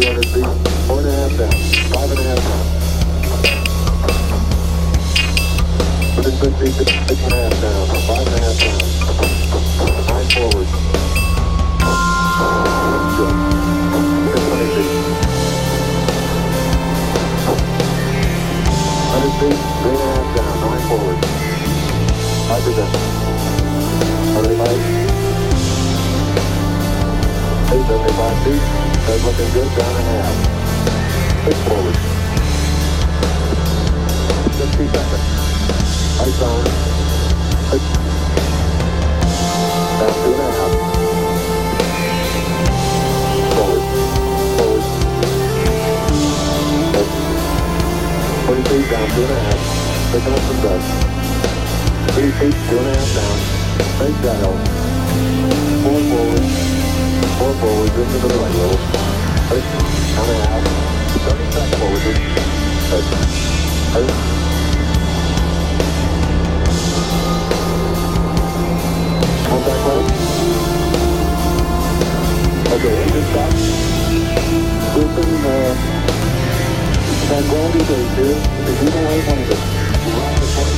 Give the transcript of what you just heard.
200 feet, four and a half down, five and a half down. Put it good feet, six and a half down, five and a half down. Nine forward. Good. Three and a half down, nine forward. Five percent. How 875 feet. That's looking good, down and half. Six forward. 60 seconds. Lights on. Six. Down two and a half. Forward. Forward. Six. 40 feet, down two and a half. Picking up some dust. Three feet, two and a half down. Big dial. Four forward four the Okay, engine stop. Open, uh, tranquility base here. Is even way 100. To 20.